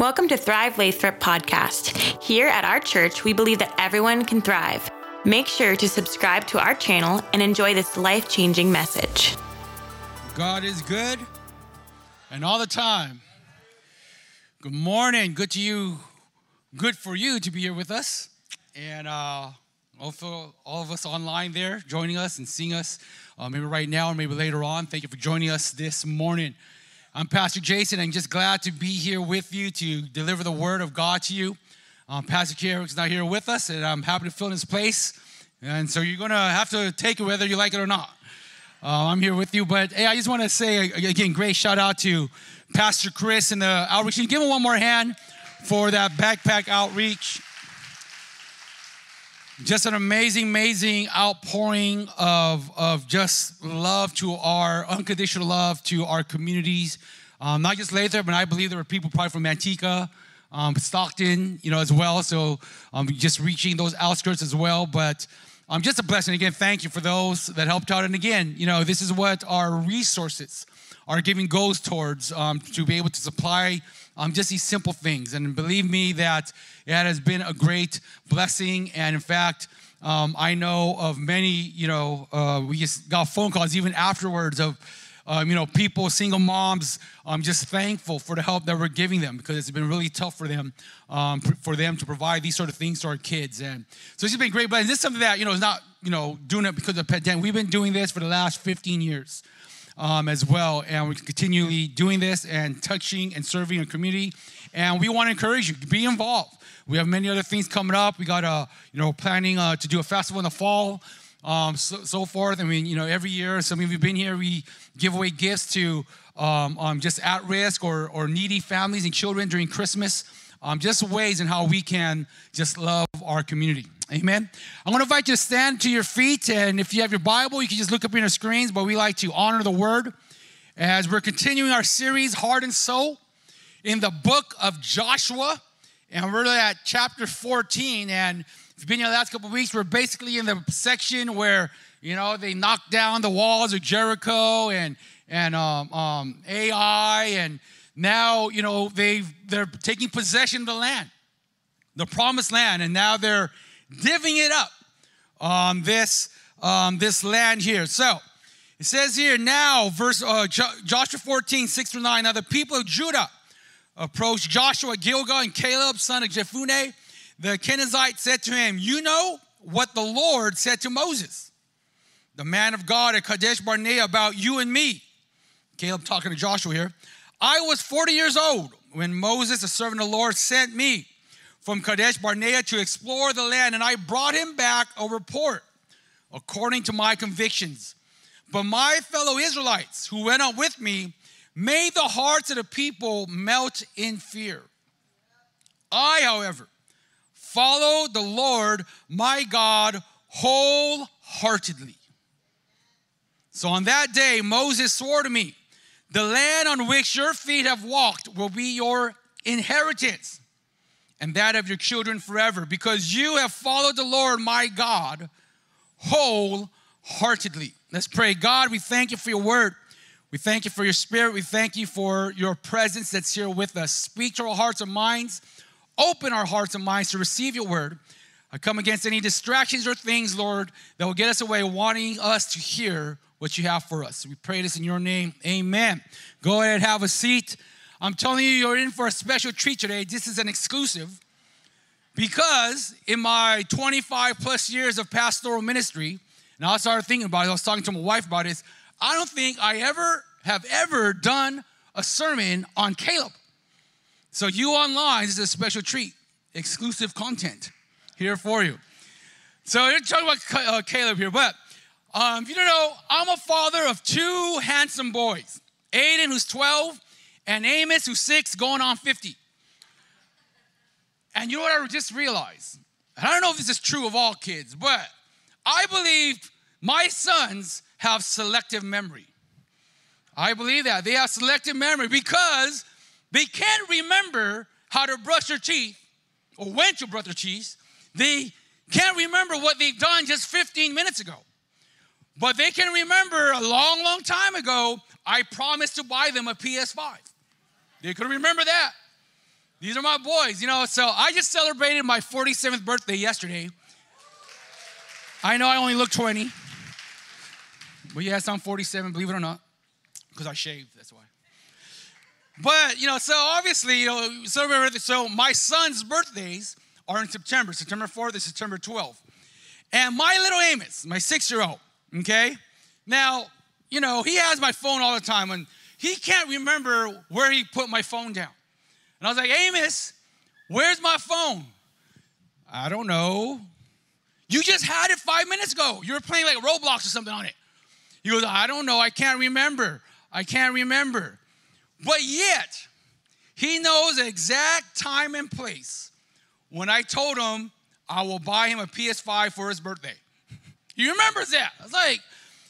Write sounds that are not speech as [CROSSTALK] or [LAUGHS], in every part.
Welcome to Thrive Lathrop podcast. Here at our church, we believe that everyone can thrive. Make sure to subscribe to our channel and enjoy this life changing message. God is good and all the time. Good morning. Good to you. Good for you to be here with us. And uh, also, all of us online there joining us and seeing us, uh, maybe right now or maybe later on. Thank you for joining us this morning. I'm Pastor Jason. I'm just glad to be here with you to deliver the word of God to you. Um, Pastor Kerrick's not here with us, and I'm happy to fill in his place. And so you're going to have to take it whether you like it or not. Uh, I'm here with you. But hey, I just want to say again, great shout out to Pastor Chris and the outreach. You give him one more hand for that backpack outreach? Just an amazing, amazing outpouring of, of just love to our unconditional love to our communities. Um, not just Lathrop, but I believe there were people probably from Manteca, um, Stockton, you know, as well. So um, just reaching those outskirts as well. But um, just a blessing. Again, thank you for those that helped out. And again, you know, this is what our resources our giving goes towards um, to be able to supply um, just these simple things. And believe me that it has been a great blessing. And in fact, um, I know of many, you know, uh, we just got phone calls even afterwards of, um, you know, people, single moms, um, just thankful for the help that we're giving them because it's been really tough for them, um, for them to provide these sort of things to our kids. And so it's just been great. But this is something that, you know, is not, you know, doing it because of the pandemic. We've been doing this for the last 15 years um, as well. And we're continually doing this and touching and serving our community. And we want to encourage you to be involved. We have many other things coming up. We got a, you know, planning uh, to do a festival in the fall, um, so, so, forth. I mean, you know, every year, some of you have been here, we give away gifts to um, um, just at risk or, or needy families and children during Christmas. Um, just ways in how we can just love our community. Amen. I'm going to invite you to stand to your feet. And if you have your Bible, you can just look up on your screens. But we like to honor the word as we're continuing our series, Heart and Soul, in the book of Joshua. And we're at chapter 14. And if you've been here the last couple of weeks, we're basically in the section where, you know, they knocked down the walls of Jericho and, and um, um, Ai. And now, you know, they they're taking possession of the land, the promised land. And now they're divvying it up on this, um, this land here. So it says here now, verse uh, Joshua 14, 6 through 9. Now the people of Judah approached Joshua, Gilgal, and Caleb, son of Jephunneh. The Kenizzite said to him, You know what the Lord said to Moses, the man of God at Kadesh Barnea, about you and me. Caleb talking to Joshua here. I was 40 years old when Moses, the servant of the Lord, sent me from Kadesh Barnea to explore the land, and I brought him back a report according to my convictions. But my fellow Israelites who went out with me made the hearts of the people melt in fear. I, however, followed the Lord my God wholeheartedly. So on that day, Moses swore to me, The land on which your feet have walked will be your inheritance and that of your children forever, because you have followed the Lord my God wholeheartedly. Let's pray. God, we thank you for your word. We thank you for your spirit. We thank you for your presence that's here with us. Speak to our hearts and minds. Open our hearts and minds to receive your word. I come against any distractions or things, Lord, that will get us away, wanting us to hear what you have for us. We pray this in your name. Amen. Go ahead, have a seat. I'm telling you, you're in for a special treat today. This is an exclusive because in my 25 plus years of pastoral ministry, and I started thinking about it, I was talking to my wife about this. I don't think I ever have ever done a sermon on Caleb. So, you online, this is a special treat, exclusive content here for you. So, we're talking about uh, Caleb here, but um, if you don't know, I'm a father of two handsome boys Aiden, who's 12, and Amos, who's six, going on 50. And you know what I just realized? And I don't know if this is true of all kids, but I believe my sons have selective memory. I believe that. They have selective memory because they can't remember how to brush their teeth or when to brush their teeth. They can't remember what they've done just 15 minutes ago. But they can remember a long, long time ago, I promised to buy them a PS5. They could remember that. These are my boys, you know. So I just celebrated my 47th birthday yesterday. I know I only look 20. But yes, I'm 47, believe it or not, because I shaved, that's why. But, you know, so obviously, you know, so, so my son's birthdays are in September, September 4th and September 12th. And my little Amos, my six year old, okay? Now, you know, he has my phone all the time and he can't remember where he put my phone down. And I was like, Amos, where's my phone? I don't know. You just had it five minutes ago. You were playing like Roblox or something on it. He goes, I don't know. I can't remember. I can't remember. But yet, he knows the exact time and place when I told him I will buy him a PS5 for his birthday. He remembers that. I was like,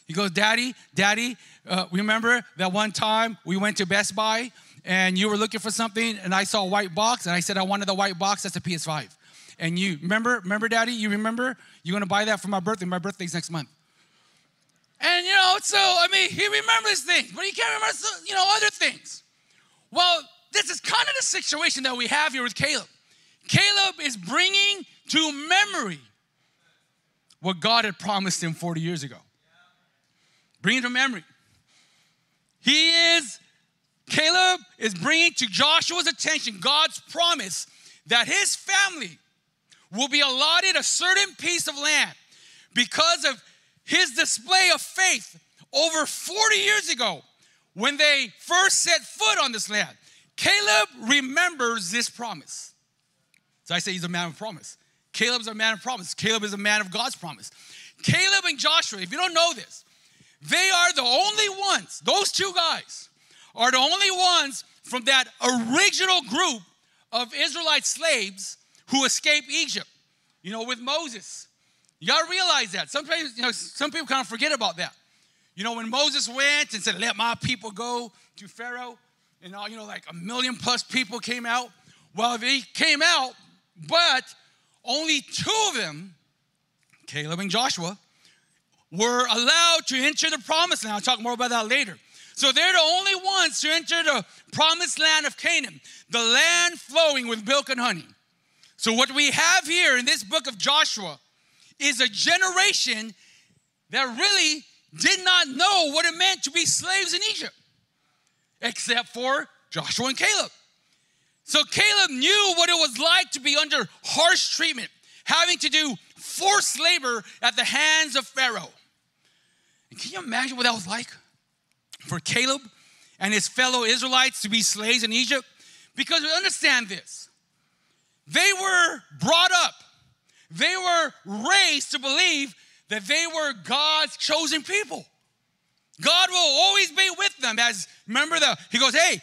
he goes, Daddy, Daddy, uh, remember that one time we went to Best Buy and you were looking for something and I saw a white box and I said I wanted the white box, that's a PS5. And you remember, remember, Daddy, you remember? You're gonna buy that for my birthday. My birthday's next month. And you know, so I mean, he remembers things, but he can't remember, you know, other things. Well, this is kind of the situation that we have here with Caleb. Caleb is bringing to memory what God had promised him 40 years ago. Bringing to memory. He is, Caleb is bringing to Joshua's attention God's promise that his family will be allotted a certain piece of land because of his display of faith over 40 years ago when they first set foot on this land. Caleb remembers this promise. So I say he's a man of promise. Caleb's a man of promise. Caleb is a man of God's promise. Caleb and Joshua, if you don't know this, they are the only ones, those two guys are the only ones from that original group of Israelite slaves who escaped Egypt, you know, with Moses. You got to realize that. Sometimes, you know, some people kind of forget about that. You know, when Moses went and said, "Let my people go to Pharaoh," and all, you know, like a million plus people came out. Well, they came out, but only two of them, Caleb and Joshua, were allowed to enter the promised land. I'll talk more about that later. So they're the only ones to enter the promised land of Canaan, the land flowing with milk and honey. So, what we have here in this book of Joshua is a generation that really did not know what it meant to be slaves in Egypt, except for Joshua and Caleb. So Caleb knew what it was like to be under harsh treatment, having to do forced labor at the hands of Pharaoh. And can you imagine what that was like for Caleb and his fellow Israelites to be slaves in Egypt? Because we understand this. They were brought up they were raised to believe that they were God's chosen people. God will always be with them. As remember the he goes, hey,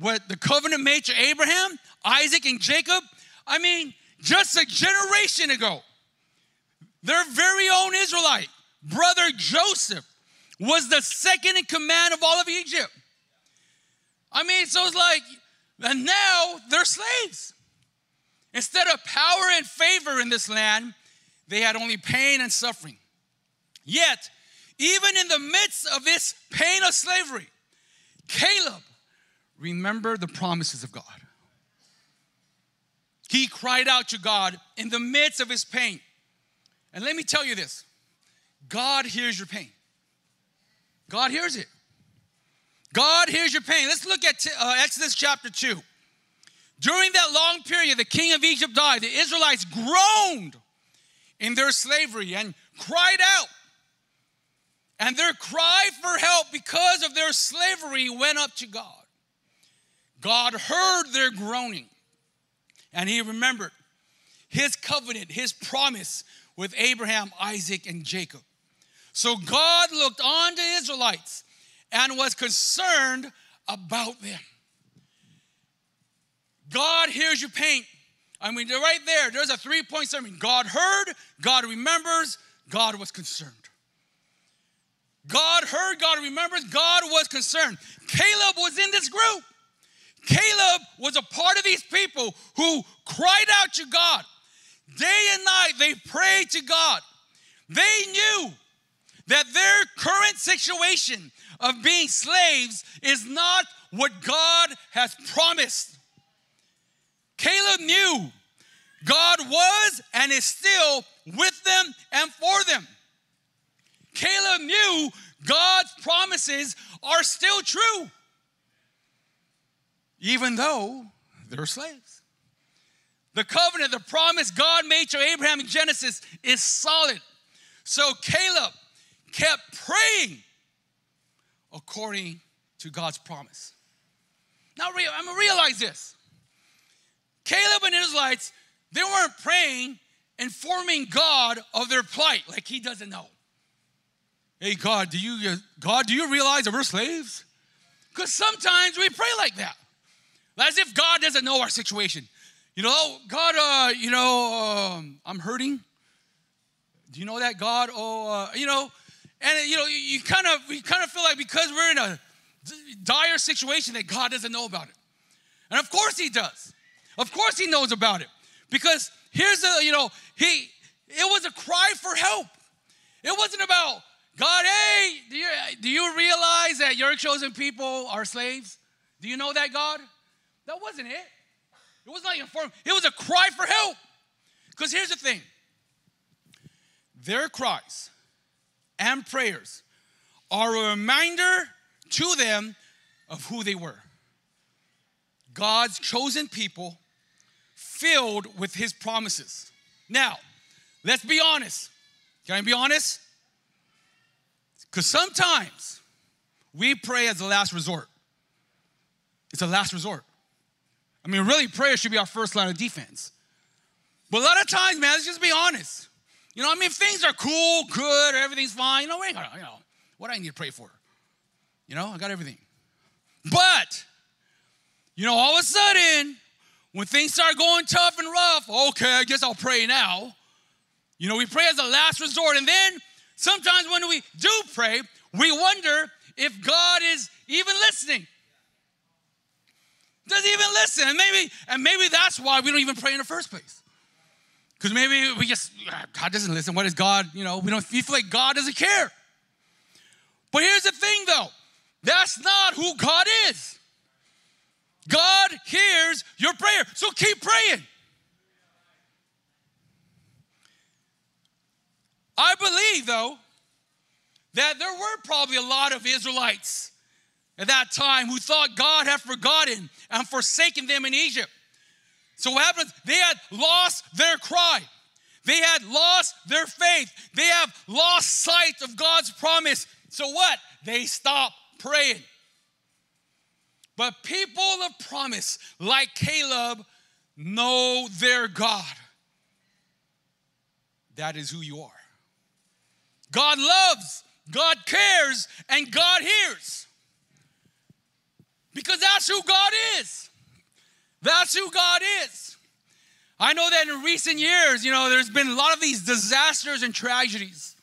what the covenant made to Abraham, Isaac, and Jacob. I mean, just a generation ago, their very own Israelite brother Joseph was the second in command of all of Egypt. I mean, so it's like, and now they're slaves. Instead of power and favor in this land, they had only pain and suffering. Yet, even in the midst of this pain of slavery, Caleb remembered the promises of God. He cried out to God in the midst of his pain. And let me tell you this God hears your pain. God hears it. God hears your pain. Let's look at uh, Exodus chapter 2. During that long period, the king of Egypt died. The Israelites groaned in their slavery and cried out. And their cry for help because of their slavery went up to God. God heard their groaning and he remembered his covenant, his promise with Abraham, Isaac, and Jacob. So God looked on the Israelites and was concerned about them. God hears your pain. I mean, right there, there's a three point sermon. God heard, God remembers, God was concerned. God heard, God remembers, God was concerned. Caleb was in this group. Caleb was a part of these people who cried out to God. Day and night, they prayed to God. They knew that their current situation of being slaves is not what God has promised. Caleb knew God was and is still with them and for them. Caleb knew God's promises are still true, even though they're slaves. The covenant, the promise God made to Abraham in Genesis is solid. So Caleb kept praying according to God's promise. Now, I'm gonna realize this. Caleb and Israelites, they weren't praying, informing God of their plight like he doesn't know. Hey, God, do you, God, do you realize that we're slaves? Because sometimes we pray like that, as if God doesn't know our situation. You know, God, uh, you know, um, I'm hurting. Do you know that, God? Oh, uh, you know, and you know, you, you kind of, we kind of feel like because we're in a dire situation that God doesn't know about it. And of course He does. Of course He knows about it. Because here's the, you know, He, it was a cry for help. It wasn't about, God, hey, do you, do you realize that your chosen people are slaves? Do you know that, God? That wasn't it. It was not informed. It was a cry for help. Because here's the thing their cries and prayers are a reminder to them of who they were God's chosen people filled with his promises. Now, let's be honest. Can I be honest? Because sometimes we pray as a last resort. It's a last resort. I mean, really, prayer should be our first line of defense. But a lot of times, man, let's just be honest. You know, I mean, if things are cool, good, everything's fine, you know, we gonna, you know, what do I need to pray for? You know, I got everything. But, you know, all of a sudden, when things start going tough and rough, okay, I guess I'll pray now. You know, we pray as a last resort. And then sometimes when we do pray, we wonder if God is even listening. Does he even listen? And maybe, and maybe that's why we don't even pray in the first place. Because maybe we just, God doesn't listen. What is God? You know, we don't feel like God doesn't care. But here's the thing though that's not who God is. God hears your prayer. So keep praying. I believe, though, that there were probably a lot of Israelites at that time who thought God had forgotten and forsaken them in Egypt. So what happens? They had lost their cry. They had lost their faith. They have lost sight of God's promise. So what? They stopped praying. But people of promise, like Caleb, know their God. That is who you are. God loves, God cares, and God hears. Because that's who God is. That's who God is. I know that in recent years, you know, there's been a lot of these disasters and tragedies.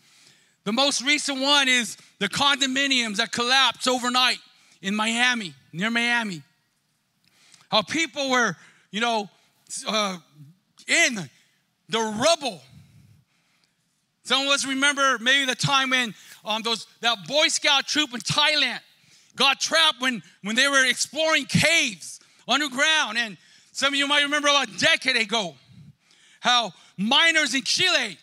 The most recent one is the condominiums that collapsed overnight in Miami, near Miami. How people were, you know, uh, in the rubble. Some of us remember maybe the time when um, those that Boy Scout troop in Thailand got trapped when, when they were exploring caves underground. And some of you might remember about a decade ago how miners in Chile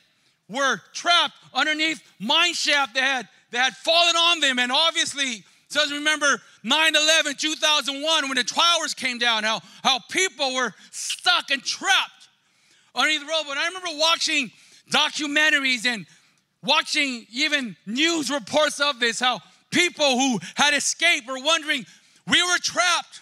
were trapped underneath mine shaft that had that had fallen on them. And obviously, says remember 9-11, 2001, when the towers came down, how, how people were stuck and trapped underneath the rubble. And I remember watching documentaries and watching even news reports of this, how people who had escaped were wondering, we were trapped.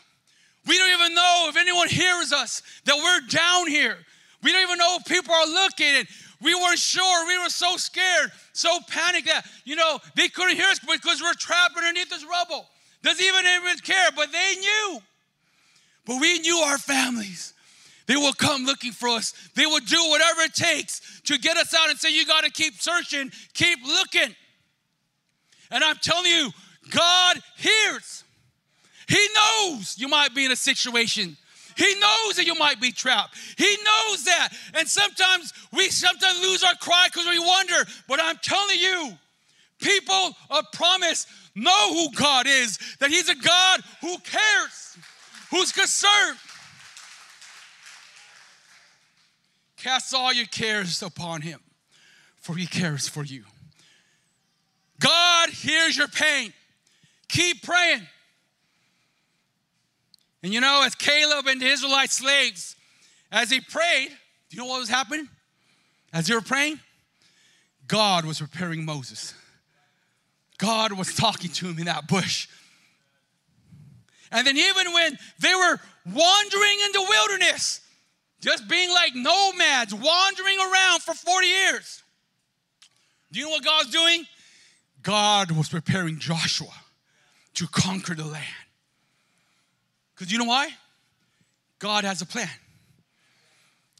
We don't even know if anyone hears us, that we're down here. We don't even know if people are looking. We weren't sure. We were so scared, so panicked that, you know, they couldn't hear us because we're trapped underneath this rubble. Doesn't even anyone care, but they knew. But we knew our families. They will come looking for us. They will do whatever it takes to get us out and say, You got to keep searching, keep looking. And I'm telling you, God hears. He knows you might be in a situation he knows that you might be trapped. He knows that. And sometimes we sometimes lose our cry because we wonder. But I'm telling you, people of promise know who God is, that He's a God who cares, who's concerned. Cast all your cares upon him, for he cares for you. God hears your pain. Keep praying. And you know, as Caleb and the Israelite slaves, as he prayed, do you know what was happening? As they were praying, God was preparing Moses. God was talking to him in that bush. And then, even when they were wandering in the wilderness, just being like nomads, wandering around for 40 years, do you know what God's doing? God was preparing Joshua to conquer the land. Because you know why? God has a plan.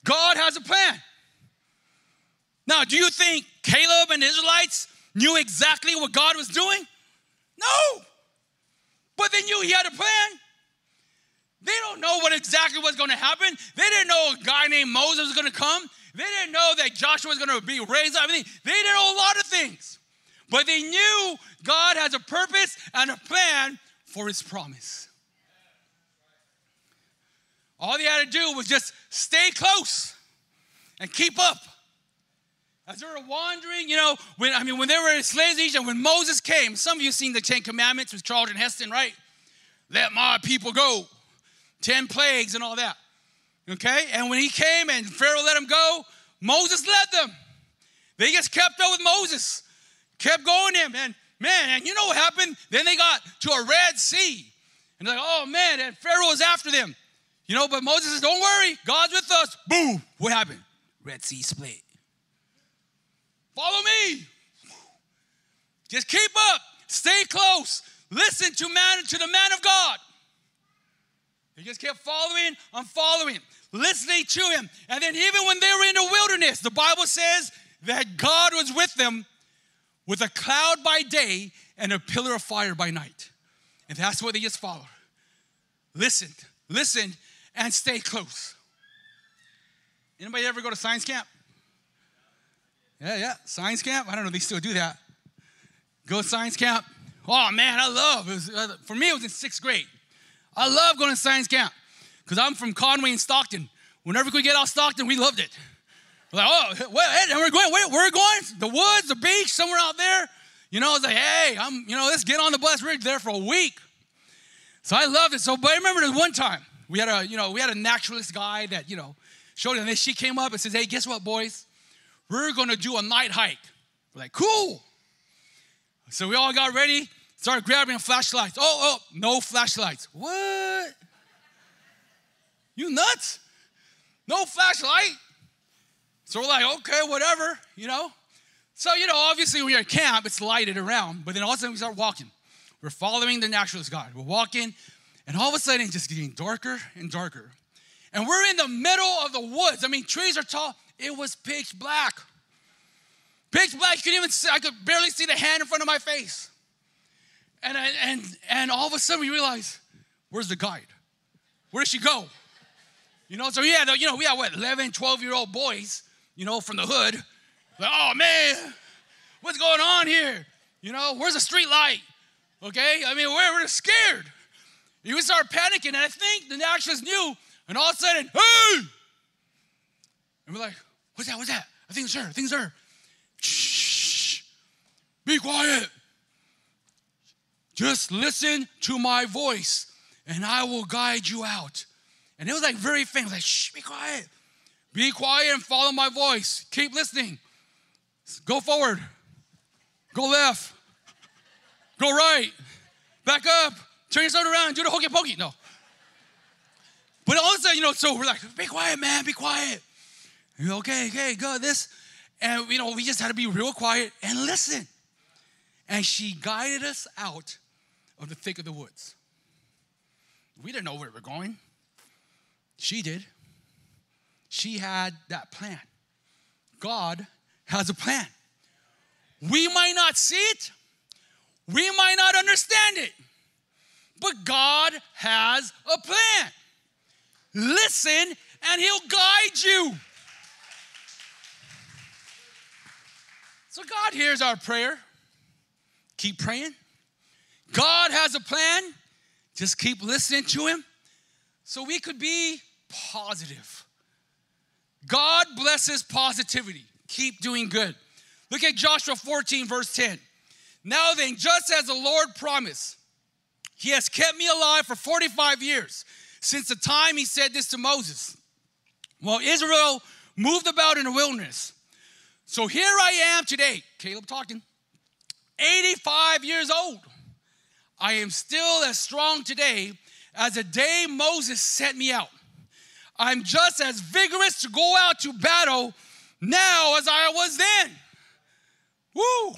God has a plan. Now, do you think Caleb and the Israelites knew exactly what God was doing? No. But they knew he had a plan. They don't know what exactly was going to happen. They didn't know a guy named Moses was going to come. They didn't know that Joshua was going to be raised up. They didn't know a lot of things. But they knew God has a purpose and a plan for his promise. All they had to do was just stay close and keep up. As they were wandering, you know, when I mean, when they were in slaves in Egypt, when Moses came, some of you seen the Ten Commandments with Charlton Heston, right? Let my people go. Ten plagues and all that. Okay? And when he came and Pharaoh let him go, Moses led them. They just kept up with Moses, kept going him. And man, and you know what happened? Then they got to a Red Sea. And they're like, oh man, and Pharaoh was after them. You know, but Moses says, Don't worry, God's with us. Boom. What happened? Red Sea split. Follow me. Just keep up. Stay close. Listen to man to the man of God. They just kept following and following, listening to him. And then even when they were in the wilderness, the Bible says that God was with them with a cloud by day and a pillar of fire by night. And that's what they just followed. Listen, listen, and stay close. Anybody ever go to science camp? Yeah, yeah, science camp. I don't know they still do that. Go to science camp. Oh man, I love it. Was, uh, for me, it was in sixth grade. I love going to science camp because I'm from Conway and Stockton. Whenever we get out Stockton, we loved it. Like, oh, wait, and we're going, wait, we're going the woods, the beach, somewhere out there. You know, it's like, hey, I'm, you know, let's get on the bus. We're there for a week. So I loved it. So, but I remember this one time we had a, you know, we had a naturalist guy that, you know, showed it. And then she came up and says, hey, guess what, boys? We're gonna do a night hike. We're like, cool. So we all got ready, started grabbing flashlights. Oh, oh, no flashlights. What? You nuts? No flashlight? So we're like, okay, whatever, you know. So, you know, obviously when you're at camp, it's lighted around, but then all of a sudden we start walking. We're following the naturalist guide. We're walking, and all of a sudden it's just getting darker and darker. And we're in the middle of the woods. I mean, trees are tall. It was pitch black. Pitch black. You could even see, I could barely see the hand in front of my face. And, and, and all of a sudden we realize, where's the guide? Where did she go? You know, so yeah, you know, we had what, 11, 12 year old boys, you know, from the hood. Like, oh man, what's going on here? You know, where's the street light? Okay, I mean, we're, we're scared. You start panicking, and I think the naturalists knew, and all of a sudden, hey! And we're like, what's that? What's that? I think it's her. I think it's her. Shh. Be quiet. Just listen to my voice, and I will guide you out. And it was like very faint. like, shh, be quiet. Be quiet and follow my voice. Keep listening. Go forward. Go left. Go right. Back up. Turn yourself around. Do the hokey pokey. No. But all of a sudden, you know, so we're like, be quiet, man, be quiet. okay, okay, good. This. And, you know, we just had to be real quiet and listen. And she guided us out of the thick of the woods. We didn't know where we were going. She did. She had that plan. God has a plan. We might not see it, we might not understand it, but God has a plan. Listen, and He'll guide you. So, God hears our prayer. Keep praying. God has a plan. Just keep listening to Him so we could be positive. God blesses positivity. Keep doing good. Look at Joshua 14, verse 10. Now then, just as the Lord promised, He has kept me alive for 45 years since the time He said this to Moses. While Israel moved about in the wilderness. So here I am today, Caleb talking, 85 years old. I am still as strong today as the day Moses sent me out. I'm just as vigorous to go out to battle now as I was then. Woo!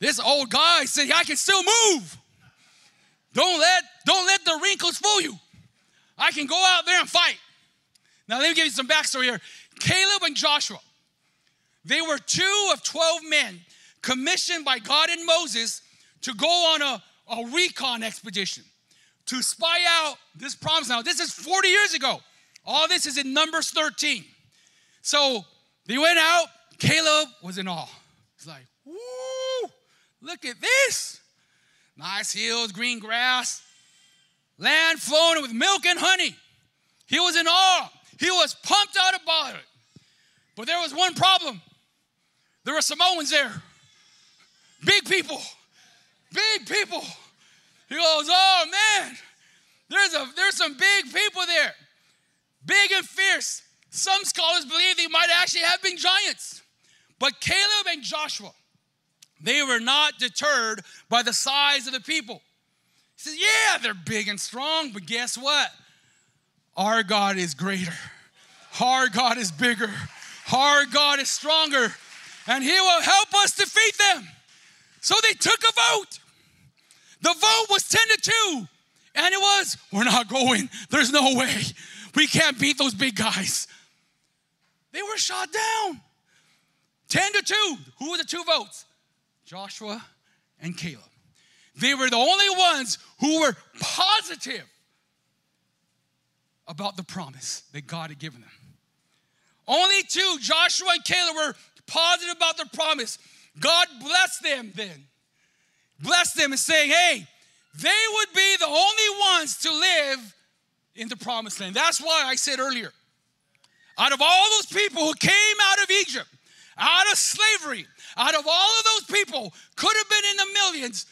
This old guy said, I can still move. Don't let, don't let the wrinkles fool you. I can go out there and fight. Now, let me give you some backstory here. Caleb and Joshua, they were two of 12 men commissioned by God and Moses to go on a, a recon expedition to spy out this promise. Now, this is 40 years ago. All this is in Numbers 13. So they went out. Caleb was in awe. He's like, woo, look at this. Nice hills, green grass, land flowing with milk and honey. He was in awe. He was pumped out about it. But there was one problem. There were Samoans there. Big people. Big people. He goes, oh man, there's a there's some big people there. Big and fierce. Some scholars believe they might actually have been giants. But Caleb and Joshua, they were not deterred by the size of the people. He says, Yeah, they're big and strong, but guess what? Our God is greater. Our God is bigger. Our God is stronger. And He will help us defeat them. So they took a vote. The vote was 10 to 2. And it was, we're not going. There's no way. We can't beat those big guys. They were shot down. 10 to 2. Who were the two votes? Joshua and Caleb. They were the only ones who were positive about the promise that God had given them. Only two, Joshua and Caleb, were positive about the promise. God blessed them then. Blessed them and saying, hey, they would be the only ones to live in the promised land. That's why I said earlier, out of all those people who came out of Egypt, out of slavery, out of all of those people, could have been in the millions,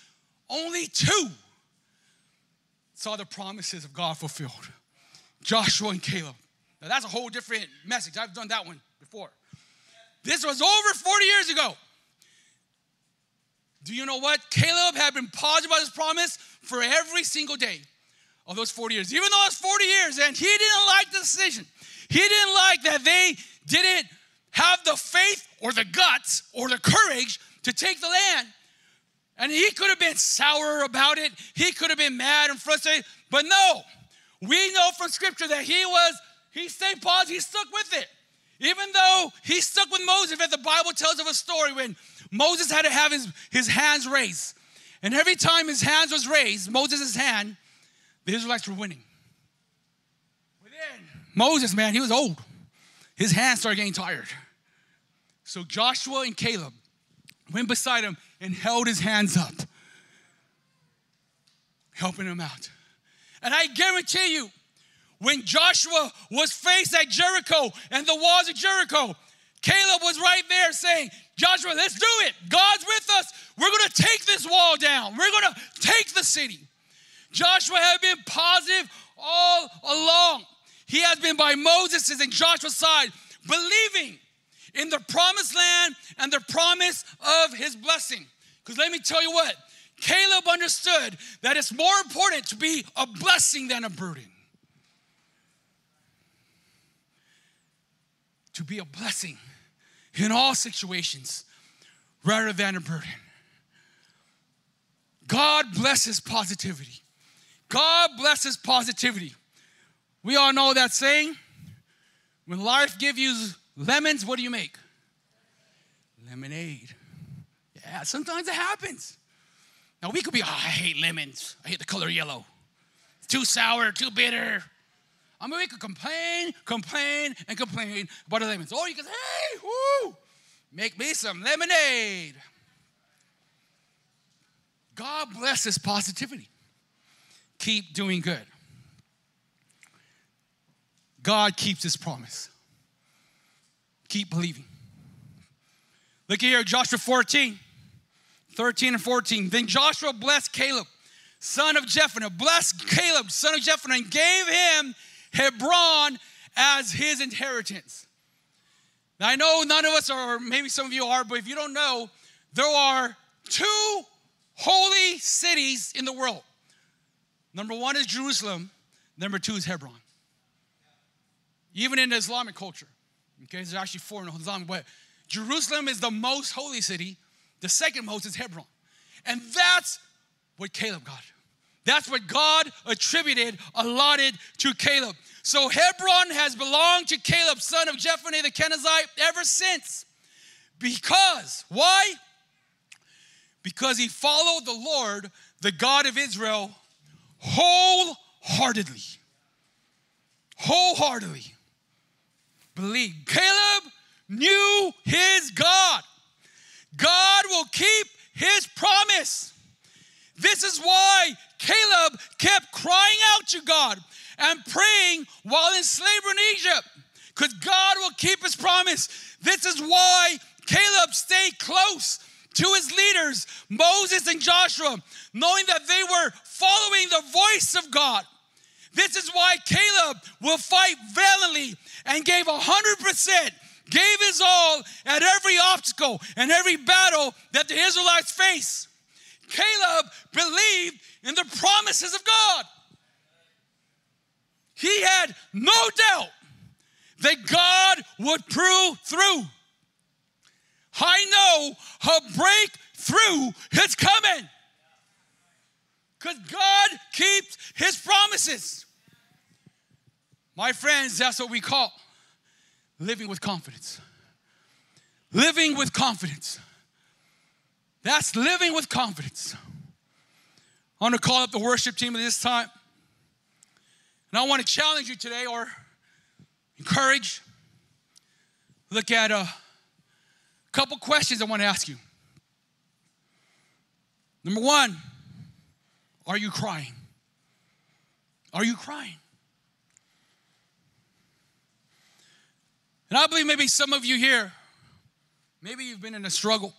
only two saw the promises of God fulfilled Joshua and Caleb. Now, that's a whole different message. I've done that one before. This was over 40 years ago. Do you know what? Caleb had been positive about his promise for every single day of those 40 years. Even though it's 40 years and he didn't like the decision, he didn't like that they didn't have the faith or the guts or the courage to take the land. And he could have been sour about it. He could have been mad and frustrated. But no, we know from scripture that he was, he stayed positive, he stuck with it. Even though he stuck with Moses, that the Bible tells of a story when Moses had to have his, his hands raised. And every time his hands was raised, Moses' hand, the Israelites were winning. Moses, man, he was old. His hands started getting tired. So Joshua and Caleb went beside him and held his hands up, helping him out. And I guarantee you, when Joshua was faced at Jericho and the walls of Jericho, Caleb was right there saying, Joshua, let's do it. God's with us. We're going to take this wall down. We're going to take the city. Joshua had been positive all along. He has been by Moses' and Joshua's side, believing in the promised land and the promise of his blessing. Because let me tell you what, Caleb understood that it's more important to be a blessing than a burden. To be a blessing in all situations rather than a burden. God blesses positivity. God blesses positivity. We all know that saying. When life gives you lemons, what do you make? Lemonade. Yeah, sometimes it happens. Now we could be, oh, I hate lemons. I hate the color yellow. It's too sour, too bitter. I mean, we could complain, complain, and complain about the lemons. Or you can say, hey, woo, make me some lemonade. God blesses positivity. Keep doing good. God keeps his promise. keep believing. Look here, Joshua 14, 13 and 14. Then Joshua blessed Caleb, son of Jephunneh, blessed Caleb, son of Jephunneh, and gave him Hebron as his inheritance. Now, I know none of us are, or maybe some of you are, but if you don't know, there are two holy cities in the world. Number one is Jerusalem, number two is Hebron. Even in the Islamic culture, okay, there's actually four in Islam, but Jerusalem is the most holy city, the second most is Hebron. And that's what Caleb got. That's what God attributed, allotted to Caleb. So Hebron has belonged to Caleb, son of Jephunneh the Kenizzite, ever since. Because, why? Because he followed the Lord, the God of Israel, wholeheartedly. Wholeheartedly. Believe. Caleb knew his God. God will keep his promise. This is why Caleb kept crying out to God and praying while in slavery in Egypt because God will keep his promise. This is why Caleb stayed close to his leaders, Moses and Joshua, knowing that they were following the voice of God. This is why Caleb will fight valiantly and gave 100%, gave his all at every obstacle and every battle that the Israelites face. Caleb believed in the promises of God. He had no doubt that God would prove through. I know a breakthrough is coming because God keeps his promises. My friends, that's what we call living with confidence. Living with confidence. That's living with confidence. I want to call up the worship team at this time. And I want to challenge you today or encourage. Look at a couple questions I want to ask you. Number one, are you crying? Are you crying? And I believe maybe some of you here, maybe you've been in a struggle,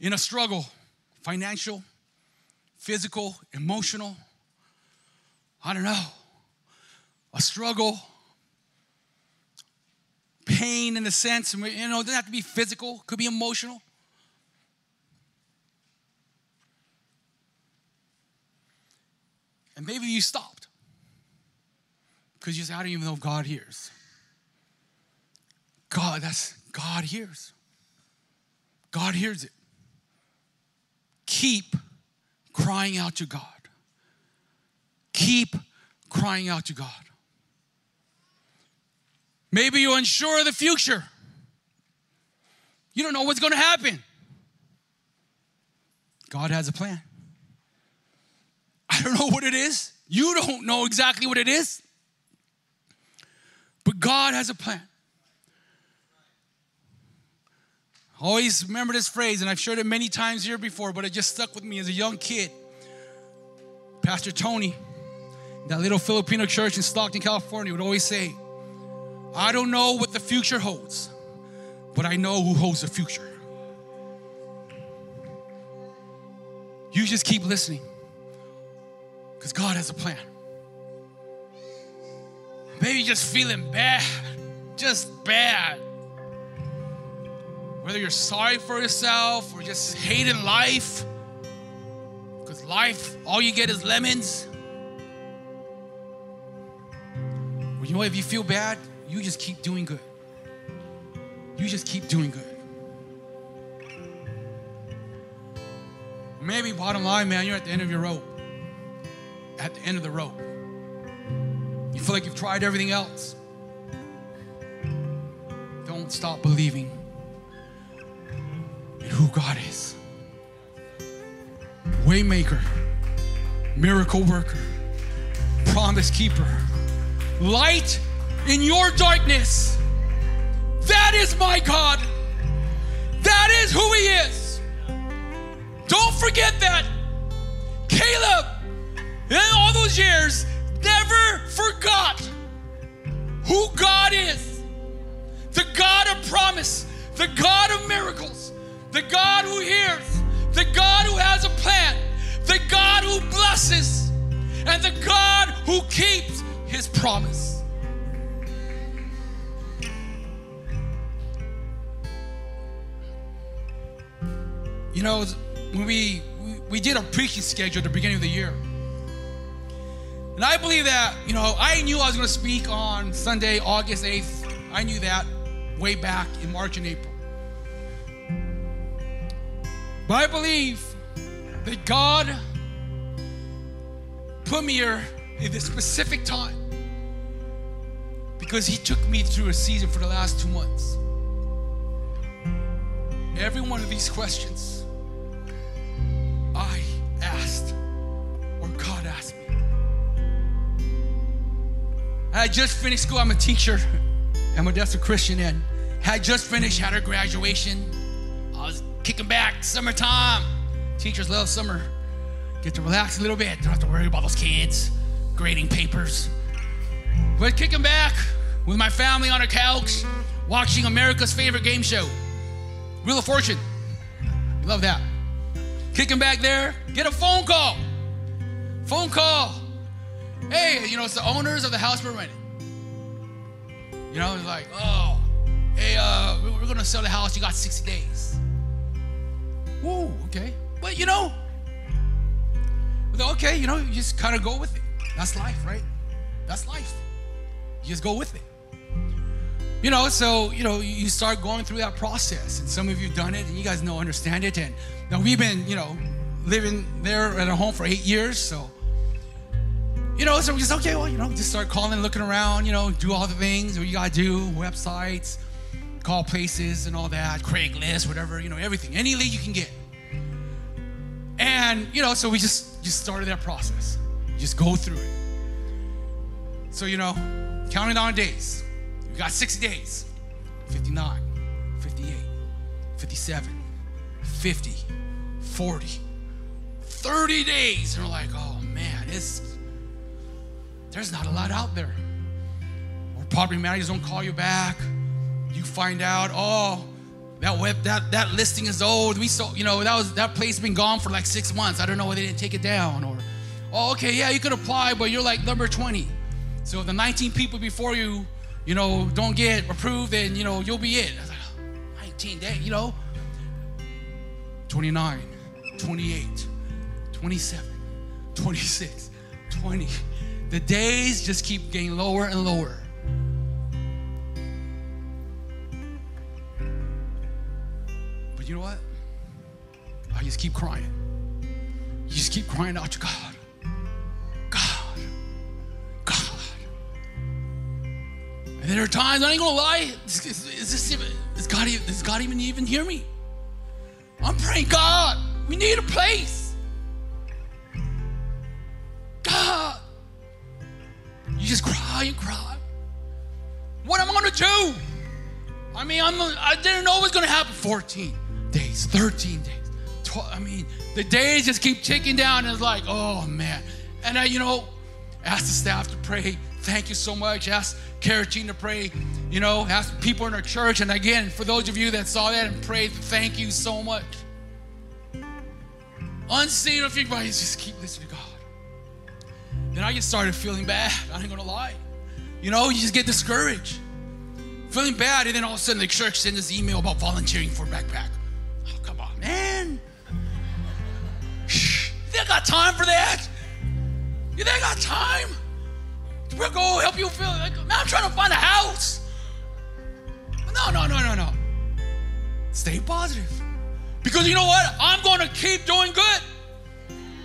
in a struggle, financial, physical, emotional. I don't know, a struggle, pain in the sense, you know, it doesn't have to be physical, could be emotional. And maybe you stopped because you said, I don't even know if God hears. God, that's God hears. God hears it. Keep crying out to God. Keep crying out to God. Maybe you're unsure of the future. You don't know what's going to happen. God has a plan. Don't know what it is. You don't know exactly what it is. But God has a plan. Always remember this phrase, and I've shared it many times here before, but it just stuck with me as a young kid. Pastor Tony, that little Filipino church in Stockton, California, would always say, I don't know what the future holds, but I know who holds the future. You just keep listening because God has a plan. Maybe just feeling bad, just bad. Whether you're sorry for yourself or just hating life, because life, all you get is lemons. Well, you know? If you feel bad, you just keep doing good. You just keep doing good. Maybe, bottom line, man, you're at the end of your rope. At the end of the rope. You feel like you've tried everything else. Don't stop believing in who God is. Waymaker, miracle worker, promise keeper light in your darkness. That is my God. That is who He is. Don't forget that. Caleb, all those years, never forgot who God is. The God of promise, the God of miracles, the God who hears, the God who has a plan, the God who blesses, and the God who keeps his promise. You know, when we, we, we did a preaching schedule at the beginning of the year, and I believe that, you know, I knew I was going to speak on Sunday, August 8th. I knew that way back in March and April. But I believe that God put me here in this specific time because He took me through a season for the last two months. Every one of these questions I had just finished school. I'm a teacher. [LAUGHS] I'm a that's a Christian and had just finished, had our graduation. I was kicking back, summertime. Teachers love summer. Get to relax a little bit. Don't have to worry about those kids grading papers. But kicking back with my family on a couch, watching America's favorite game show, Wheel of Fortune. Love that. Kicking back there, get a phone call. Phone call. Hey, you know, it's the owners of the house we're renting. You know, it's like, oh, hey, uh, we're gonna sell the house. You got 60 days. Whoa, okay. But you know, okay, you know, you just kind of go with it. That's life, right? That's life. You just go with it. You know, so you know, you start going through that process, and some of you've done it, and you guys know, understand it. And now we've been, you know, living there at a home for eight years, so you know, so we just okay, well, you know, just start calling, looking around, you know, do all the things what you gotta do, websites, call places, and all that, Craigslist, whatever, you know, everything, any lead you can get. And you know, so we just just started that process. Just go through it. So you know, counting down days. We got 60 days. 59, 58, 57, 50, 40, 30 days. And we're like, oh man, it's there's not a lot out there. Or property managers don't call you back. You find out, oh, that web that that listing is old. We saw, you know, that was that place been gone for like six months. I don't know why they didn't take it down. Or, oh, okay, yeah, you could apply, but you're like number 20. So the 19 people before you, you know, don't get approved, then you know you'll be it. Like, oh, 19 days, you know. 29, 28, 27, 26, 20. The days just keep getting lower and lower. But you know what? I just keep crying. You just keep crying out to God. God. God. And there are times, I ain't gonna lie, is, is, is this even, does God, does God even even hear me? I'm praying, God, we need a place. And cry. What am I gonna do? I mean, I'm, I didn't know it was gonna happen. 14 days, 13 days, 12. I mean, the days just keep ticking down, and it's like, oh man. And I, you know, ask the staff to pray. Thank you so much. Ask Care Team to pray. You know, ask people in our church. And again, for those of you that saw that and prayed, thank you so much. Unseen of you guys, just keep listening to God. Then I just started feeling bad. I ain't gonna lie. You know, you just get discouraged, feeling bad, and then all of a sudden the church sends this email about volunteering for backpack. Oh, come on, man. Shh. You think I got time for that? You think I got time? We'll go help you feel like, man, I'm trying to find a house. No, no, no, no, no. Stay positive. Because you know what? I'm going to keep doing good.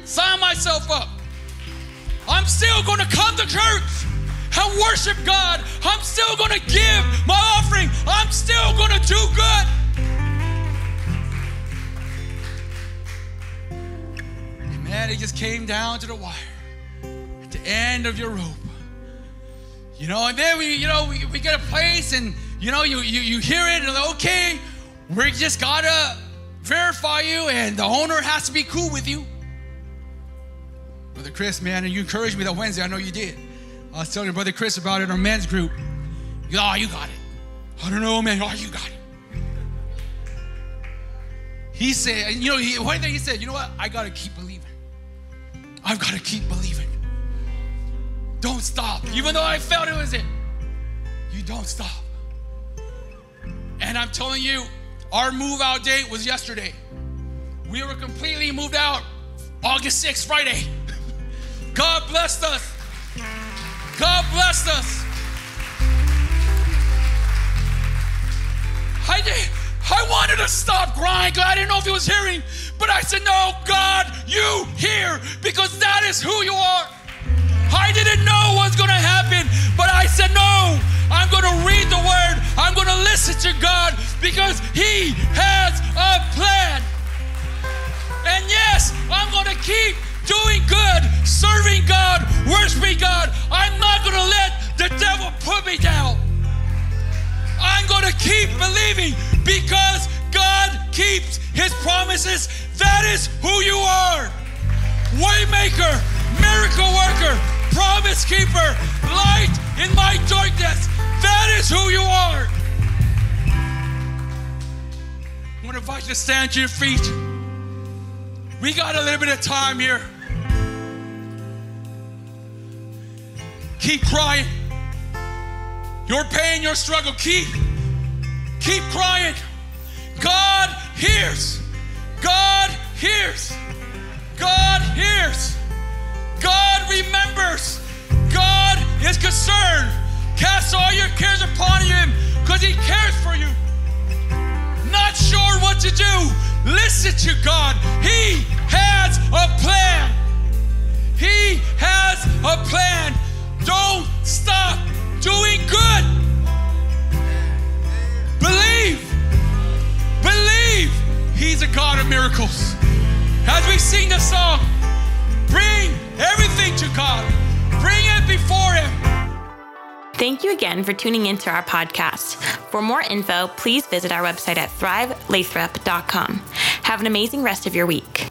Sign myself up. I'm still going to come to church and worship God. I'm still going to give my offering. I'm still going to do good. Man, it just came down to the wire at the end of your rope. You know, and then we, you know, we, we get a place and, you know, you, you, you hear it and like, okay, we just got to verify you and the owner has to be cool with you. Brother Chris, man, and you encouraged me that Wednesday. I know you did. I was telling brother Chris about it in our men's group. Oh, you got it. I don't know, man. Oh, you got it. He said, you know, he, one thing he said, you know what? I got to keep believing. I've got to keep believing. Don't stop. Even though I felt it was it, you don't stop. And I'm telling you, our move out date was yesterday. We were completely moved out August 6th, Friday. [LAUGHS] God blessed us. God blessed us. I did. I wanted to stop crying because I didn't know if he was hearing, but I said, No, God, you hear because that is who you are. I didn't know what's going to happen, but I said, No, I'm going to read the word. I'm going to listen to God because He has a plan. And yes, I'm going to keep doing good, serving God, worshiping God. I'm not going to let the devil put me down. I'm going to keep believing because God keeps his promises. That is who you are. Waymaker, miracle worker, promise keeper, light in my darkness. That is who you are. I want to invite you to stand to your feet. We got a little bit of time here. Keep crying. Your pain, your struggle, keep, keep crying. God hears. God hears. God hears. God remembers. God is concerned. Cast all your cares upon Him because He cares for you. Not sure what to do. Listen to God. He has a plan. He has a plan. Don't stop doing good. Believe. Believe He's a God of miracles. As we sing the song, bring everything to God, bring it before Him. Thank you again for tuning into our podcast. For more info, please visit our website at thrivelathrop.com. Have an amazing rest of your week.